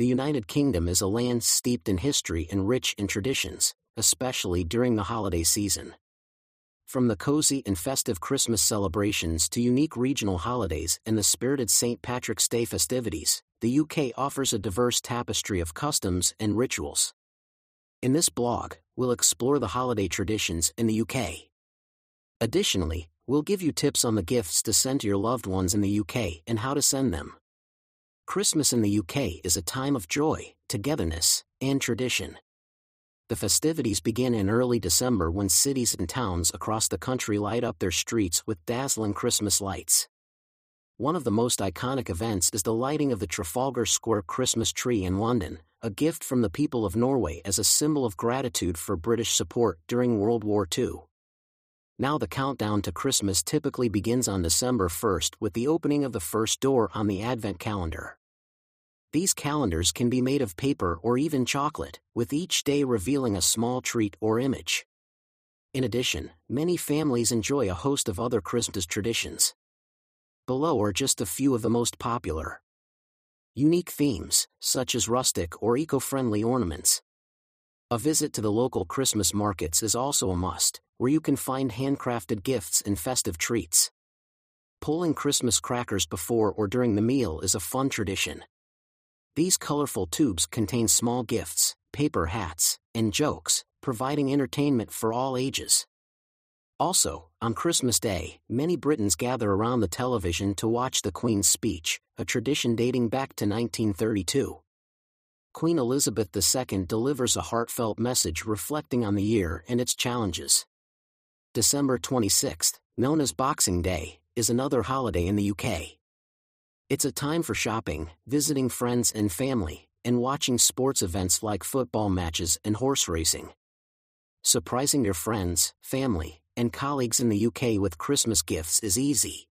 the United Kingdom is a land steeped in history and rich in traditions, especially during the holiday season. From the cozy and festive Christmas celebrations to unique regional holidays and the spirited St. Patrick's Day festivities, the UK offers a diverse tapestry of customs and rituals. In this blog, we'll explore the holiday traditions in the UK. Additionally, we'll give you tips on the gifts to send to your loved ones in the UK and how to send them. Christmas in the UK is a time of joy, togetherness, and tradition. The festivities begin in early December when cities and towns across the country light up their streets with dazzling Christmas lights. One of the most iconic events is the lighting of the Trafalgar Square Christmas tree in London, a gift from the people of Norway as a symbol of gratitude for British support during World War II. Now the countdown to Christmas typically begins on December 1st with the opening of the first door on the Advent calendar. These calendars can be made of paper or even chocolate, with each day revealing a small treat or image. In addition, many families enjoy a host of other Christmas traditions. Below are just a few of the most popular. Unique themes, such as rustic or eco-friendly ornaments. A visit to the local Christmas markets is also a must, where you can find handcrafted gifts and festive treats. Pulling Christmas crackers before or during the meal is a fun tradition. These colorful tubes contain small gifts, paper hats, and jokes, providing entertainment for all ages. Also, on Christmas Day, many Britons gather around the television to watch the Queen's speech, a tradition dating back to 1932. Queen Elizabeth II delivers a heartfelt message reflecting on the year and its challenges. December 26th, known as Boxing Day, is another holiday in the UK. It's a time for shopping, visiting friends and family, and watching sports events like football matches and horse racing. Surprising your friends, family, and colleagues in the UK with Christmas gifts is easy.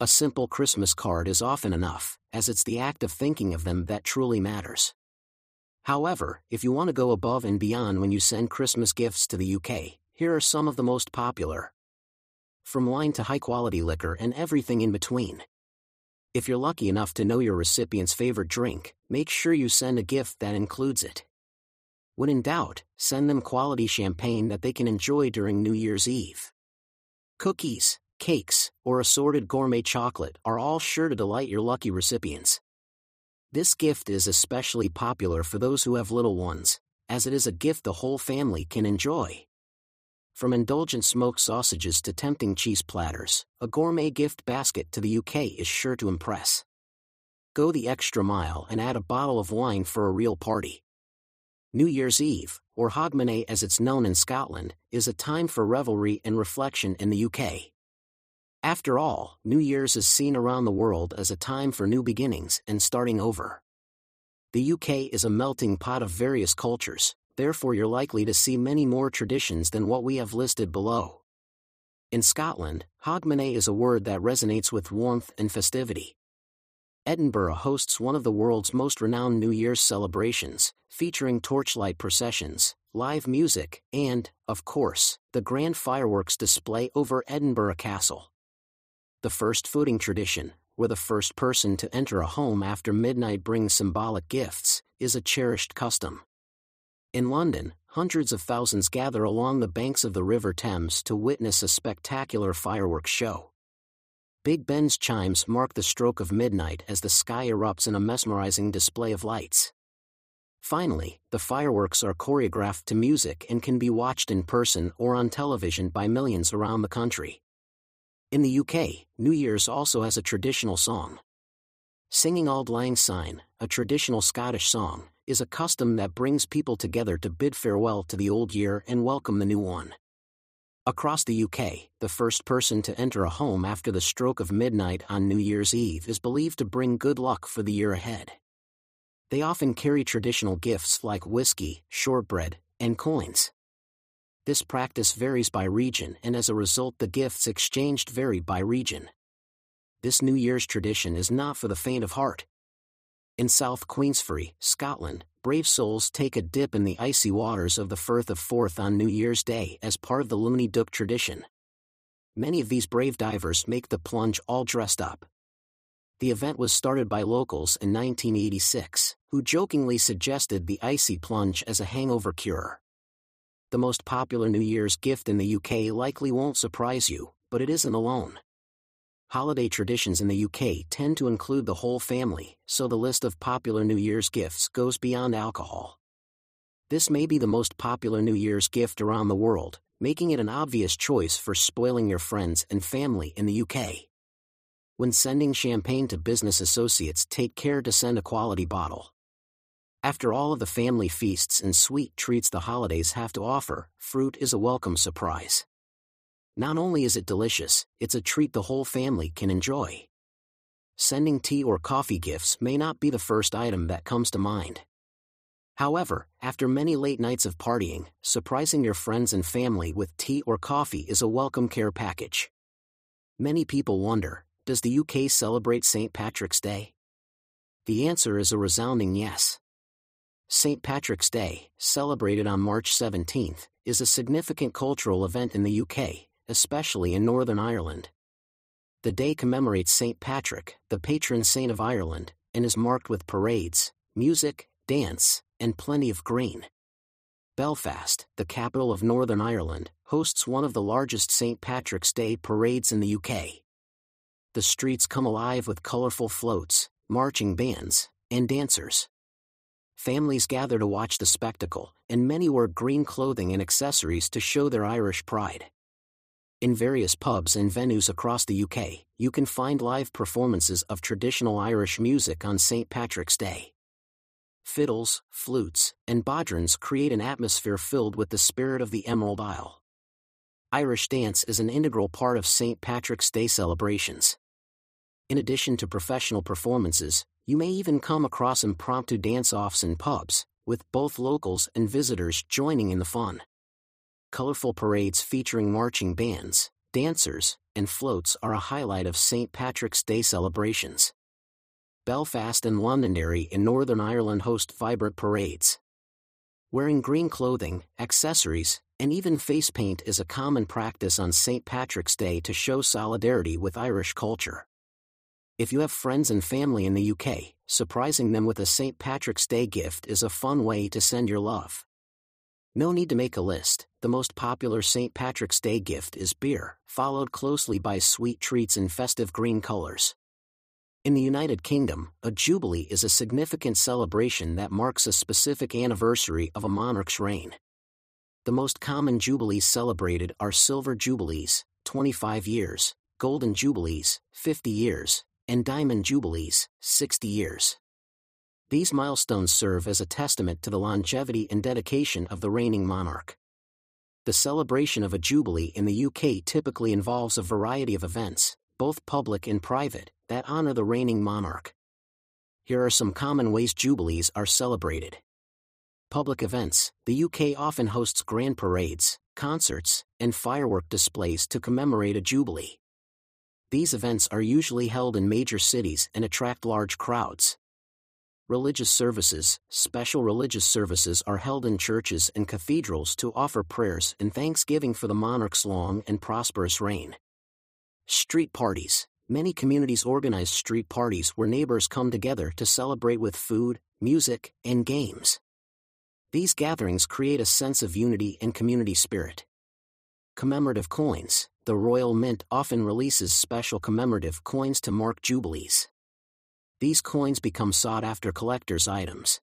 A simple Christmas card is often enough, as it's the act of thinking of them that truly matters. However, if you want to go above and beyond when you send Christmas gifts to the UK, here are some of the most popular. From wine to high quality liquor and everything in between. If you're lucky enough to know your recipient's favorite drink, make sure you send a gift that includes it. When in doubt, send them quality champagne that they can enjoy during New Year's Eve. Cookies, cakes, or assorted gourmet chocolate are all sure to delight your lucky recipients. This gift is especially popular for those who have little ones, as it is a gift the whole family can enjoy. From indulgent smoked sausages to tempting cheese platters, a gourmet gift basket to the UK is sure to impress. Go the extra mile and add a bottle of wine for a real party. New Year's Eve, or Hogmanay as it's known in Scotland, is a time for revelry and reflection in the UK. After all, New Year's is seen around the world as a time for new beginnings and starting over. The UK is a melting pot of various cultures, therefore you're likely to see many more traditions than what we have listed below. In Scotland, Hogmanay is a word that resonates with warmth and festivity. Edinburgh hosts one of the world's most renowned New Year's celebrations, featuring torchlight processions, live music, and, of course, the grand fireworks display over Edinburgh Castle. The first footing tradition, where the first person to enter a home after midnight brings symbolic gifts, is a cherished custom. In London, hundreds of thousands gather along the banks of the River Thames to witness a spectacular fireworks show. Big Ben's chimes mark the stroke of midnight as the sky erupts in a mesmerizing display of lights. Finally, the fireworks are choreographed to music and can be watched in person or on television by millions around the country. In the UK, New Year's also has a traditional song. Singing Auld Lang Syne, a traditional Scottish song, is a custom that brings people together to bid farewell to the old year and welcome the new one. Across the UK, the first person to enter a home after the stroke of midnight on New Year's Eve is believed to bring good luck for the year ahead. They often carry traditional gifts like whiskey, shortbread, and coins. This practice varies by region and as a result the gifts exchanged vary by region. This New Year's tradition is not for the faint of heart, in South Queensferry, Scotland, brave souls take a dip in the icy waters of the Firth of Forth on New Year's Day as part of the Loony Dook tradition. Many of these brave divers make the plunge all dressed up. The event was started by locals in 1986, who jokingly suggested the icy plunge as a hangover cure. The most popular New Year's gift in the UK likely won't surprise you, but it isn't alone. Holiday traditions in the UK tend to include the whole family, so the list of popular New Year's gifts goes beyond alcohol. This may be the most popular New Year's gift around the world, making it an obvious choice for spoiling your friends and family in the UK. When sending champagne to business associates, take care to send a quality bottle. After all of the family feasts and sweet treats the holidays have to offer, fruit is a welcome surprise. Not only is it delicious, it's a treat the whole family can enjoy. Sending tea or coffee gifts may not be the first item that comes to mind. However, after many late nights of partying, surprising your friends and family with tea or coffee is a welcome care package. Many people wonder Does the UK celebrate St. Patrick's Day? The answer is a resounding yes. St. Patrick's Day, celebrated on March 17th, is a significant cultural event in the UK, especially in Northern Ireland. The day commemorates St. Patrick, the patron saint of Ireland, and is marked with parades, music, dance, and plenty of green. Belfast, the capital of Northern Ireland, hosts one of the largest St. Patrick's Day parades in the UK. The streets come alive with colourful floats, marching bands, and dancers. Families gather to watch the spectacle, and many wear green clothing and accessories to show their Irish pride. In various pubs and venues across the UK, you can find live performances of traditional Irish music on St. Patrick's Day fiddles, flutes, and bodhrans create an atmosphere filled with the spirit of the Emerald Isle. Irish dance is an integral part of St. Patrick's Day celebrations. In addition to professional performances, you may even come across impromptu dance offs in pubs, with both locals and visitors joining in the fun. Colorful parades featuring marching bands, dancers, and floats are a highlight of St. Patrick's Day celebrations. Belfast and Londonderry in Northern Ireland host vibrant parades. Wearing green clothing, accessories, and even face paint is a common practice on St. Patrick's Day to show solidarity with Irish culture. If you have friends and family in the UK, surprising them with a St. Patrick's Day gift is a fun way to send your love. No need to make a list, the most popular St. Patrick's Day gift is beer, followed closely by sweet treats in festive green colors. In the United Kingdom, a jubilee is a significant celebration that marks a specific anniversary of a monarch's reign. The most common jubilees celebrated are silver jubilees, 25 years, golden jubilees, 50 years, and diamond jubilees, 60 years. These milestones serve as a testament to the longevity and dedication of the reigning monarch. The celebration of a jubilee in the UK typically involves a variety of events, both public and private, that honor the reigning monarch. Here are some common ways jubilees are celebrated. Public events The UK often hosts grand parades, concerts, and firework displays to commemorate a jubilee. These events are usually held in major cities and attract large crowds. Religious services Special religious services are held in churches and cathedrals to offer prayers and thanksgiving for the monarch's long and prosperous reign. Street parties. Many communities organize street parties where neighbors come together to celebrate with food, music, and games. These gatherings create a sense of unity and community spirit. Commemorative coins. The Royal Mint often releases special commemorative coins to mark jubilees. These coins become sought after collector's items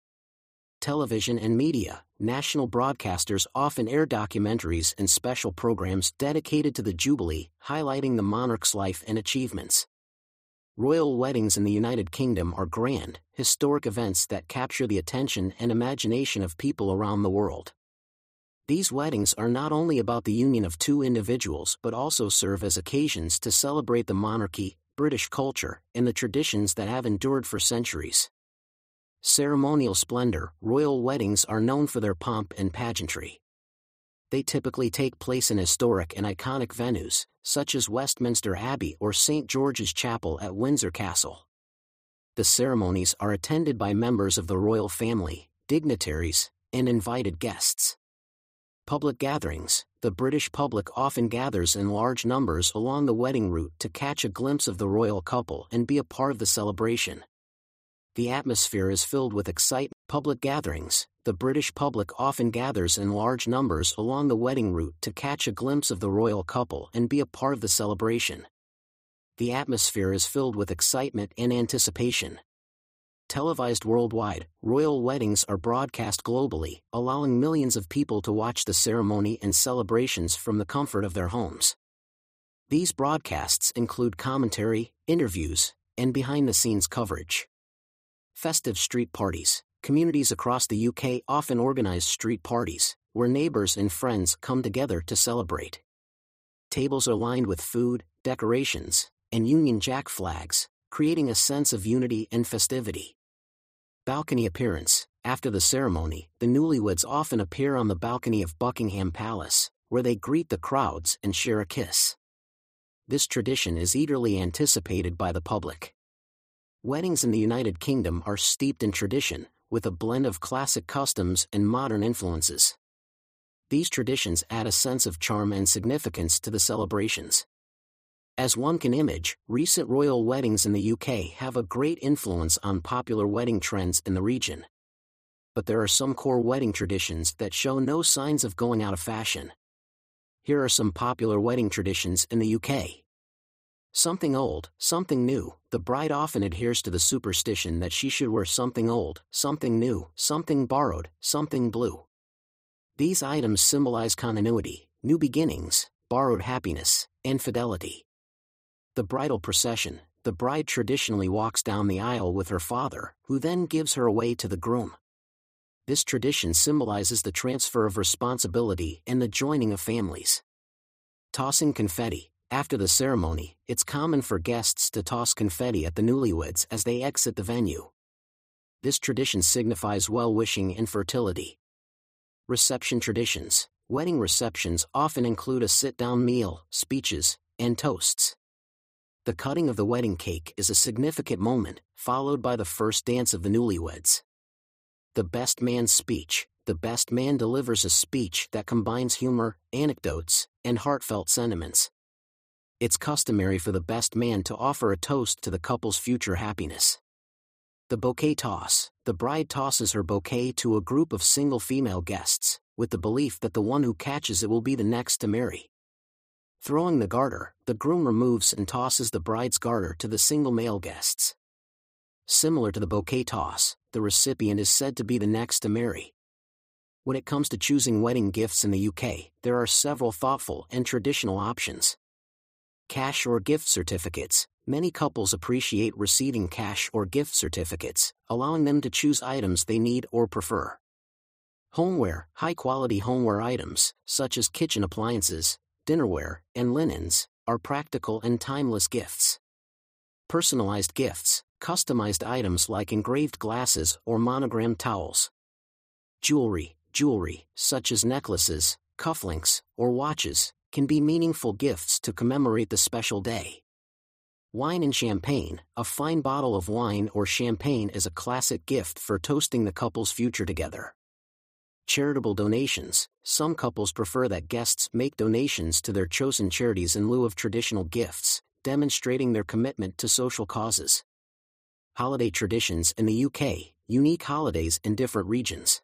television and media, national broadcasters often air documentaries and special programs dedicated to the Jubilee, highlighting the monarch's life and achievements. Royal weddings in the United Kingdom are grand, historic events that capture the attention and imagination of people around the world. These weddings are not only about the union of two individuals but also serve as occasions to celebrate the monarchy, British culture, and the traditions that have endured for centuries. Ceremonial splendor, royal weddings are known for their pomp and pageantry. They typically take place in historic and iconic venues, such as Westminster Abbey or St. George's Chapel at Windsor Castle. The ceremonies are attended by members of the royal family, dignitaries, and invited guests. Public gatherings the British public often gathers in large numbers along the wedding route to catch a glimpse of the royal couple and be a part of the celebration. The atmosphere is filled with excitement. Public gatherings, the British public often gathers in large numbers along the wedding route to catch a glimpse of the royal couple and be a part of the celebration. The atmosphere is filled with excitement and anticipation. Televised worldwide, royal weddings are broadcast globally, allowing millions of people to watch the ceremony and celebrations from the comfort of their homes. These broadcasts include commentary, interviews, and behind the scenes coverage. Festive street parties. Communities across the UK often organize street parties, where neighbors and friends come together to celebrate. Tables are lined with food, decorations, and Union Jack flags, creating a sense of unity and festivity. Balcony appearance After the ceremony, the newlyweds often appear on the balcony of Buckingham Palace, where they greet the crowds and share a kiss. This tradition is eagerly anticipated by the public. Weddings in the United Kingdom are steeped in tradition, with a blend of classic customs and modern influences. These traditions add a sense of charm and significance to the celebrations. As one can image, recent royal weddings in the UK have a great influence on popular wedding trends in the region. But there are some core wedding traditions that show no signs of going out of fashion. Here are some popular wedding traditions in the UK. Something old, something new, the bride often adheres to the superstition that she should wear something old, something new, something borrowed, something blue. These items symbolize continuity, new beginnings, borrowed happiness, and fidelity. The bridal procession, the bride traditionally walks down the aisle with her father, who then gives her away to the groom. This tradition symbolizes the transfer of responsibility and the joining of families. Tossing confetti, after the ceremony, it's common for guests to toss confetti at the newlyweds as they exit the venue. This tradition signifies well wishing and fertility. Reception traditions Wedding receptions often include a sit down meal, speeches, and toasts. The cutting of the wedding cake is a significant moment, followed by the first dance of the newlyweds. The best man's speech The best man delivers a speech that combines humor, anecdotes, and heartfelt sentiments it's customary for the best man to offer a toast to the couple's future happiness. The bouquet toss the bride tosses her bouquet to a group of single female guests, with the belief that the one who catches it will be the next to marry. Throwing the garter, the groom removes and tosses the bride's garter to the single male guests. Similar to the bouquet toss, the recipient is said to be the next to marry. When it comes to choosing wedding gifts in the UK, there are several thoughtful and traditional options cash or gift certificates. Many couples appreciate receiving cash or gift certificates, allowing them to choose items they need or prefer. Homeware, high quality homeware items, such as kitchen appliances, dinnerware, and linens, are practical and timeless gifts. Personalized gifts, customized items like engraved glasses or monogrammed towels. Jewelry, jewelry, such as necklaces, cufflinks, or watches, can be meaningful gifts to commemorate the special day. Wine and champagne, a fine bottle of wine or champagne is a classic gift for toasting the couple's future together. Charitable donations, some couples prefer that guests make donations to their chosen charities in lieu of traditional gifts, demonstrating their commitment to social causes. Holiday traditions in the UK, unique holidays in different regions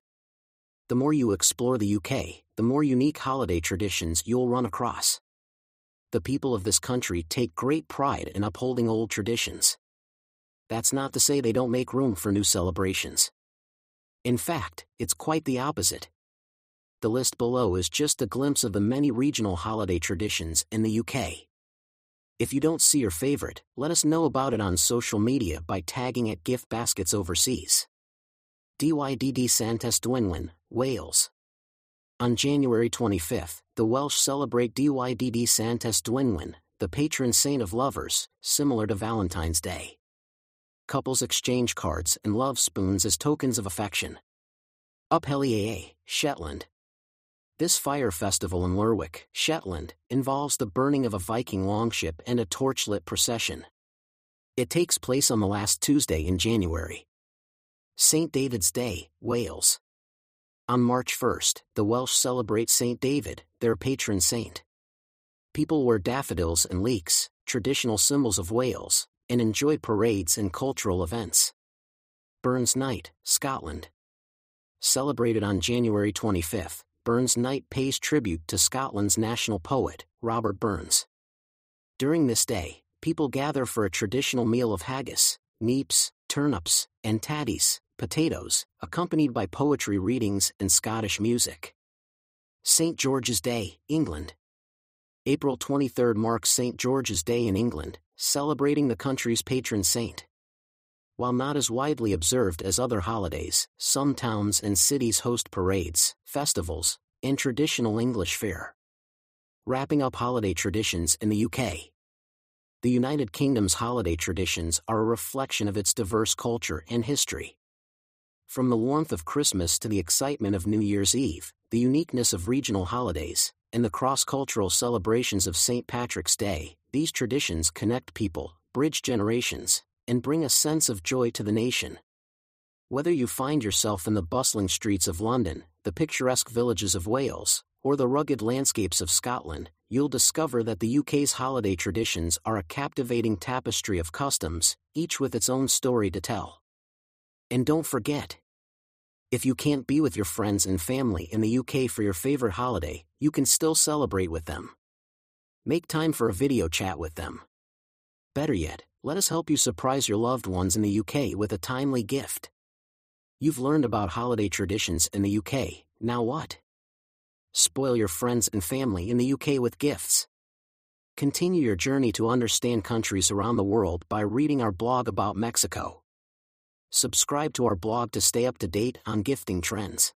the more you explore the UK, the more unique holiday traditions you'll run across. The people of this country take great pride in upholding old traditions. That's not to say they don't make room for new celebrations. In fact, it's quite the opposite. The list below is just a glimpse of the many regional holiday traditions in the UK. If you don't see your favorite, let us know about it on social media by tagging at Gift Baskets Overseas. DYDD Santes Dwynwen, Wales. On January 25, the Welsh celebrate DYDD Santes Dwynwen, the patron saint of lovers, similar to Valentine's Day. Couples exchange cards and love spoons as tokens of affection. Up Helly Aa, Shetland. This fire festival in Lerwick, Shetland, involves the burning of a Viking longship and a torchlit procession. It takes place on the last Tuesday in January. St. David's Day, Wales. On March 1, the Welsh celebrate St. David, their patron saint. People wear daffodils and leeks, traditional symbols of Wales, and enjoy parades and cultural events. Burns Night, Scotland. Celebrated on January 25, Burns Night pays tribute to Scotland's national poet, Robert Burns. During this day, people gather for a traditional meal of haggis, neeps, turnips, and tatties, potatoes, accompanied by poetry readings and Scottish music. St. George's Day, England. April 23 marks St. George's Day in England, celebrating the country's patron saint. While not as widely observed as other holidays, some towns and cities host parades, festivals, and traditional English fare. Wrapping up holiday traditions in the UK. The United Kingdom's holiday traditions are a reflection of its diverse culture and history. From the warmth of Christmas to the excitement of New Year's Eve, the uniqueness of regional holidays, and the cross-cultural celebrations of St. Patrick's Day, these traditions connect people, bridge generations, and bring a sense of joy to the nation. Whether you find yourself in the bustling streets of London, the picturesque villages of Wales, or the rugged landscapes of Scotland, you'll discover that the UK's holiday traditions are a captivating tapestry of customs, each with its own story to tell. And don't forget, if you can't be with your friends and family in the UK for your favorite holiday, you can still celebrate with them. Make time for a video chat with them. Better yet, let us help you surprise your loved ones in the UK with a timely gift. You've learned about holiday traditions in the UK, now what? Spoil your friends and family in the UK with gifts. Continue your journey to understand countries around the world by reading our blog about Mexico. Subscribe to our blog to stay up to date on gifting trends.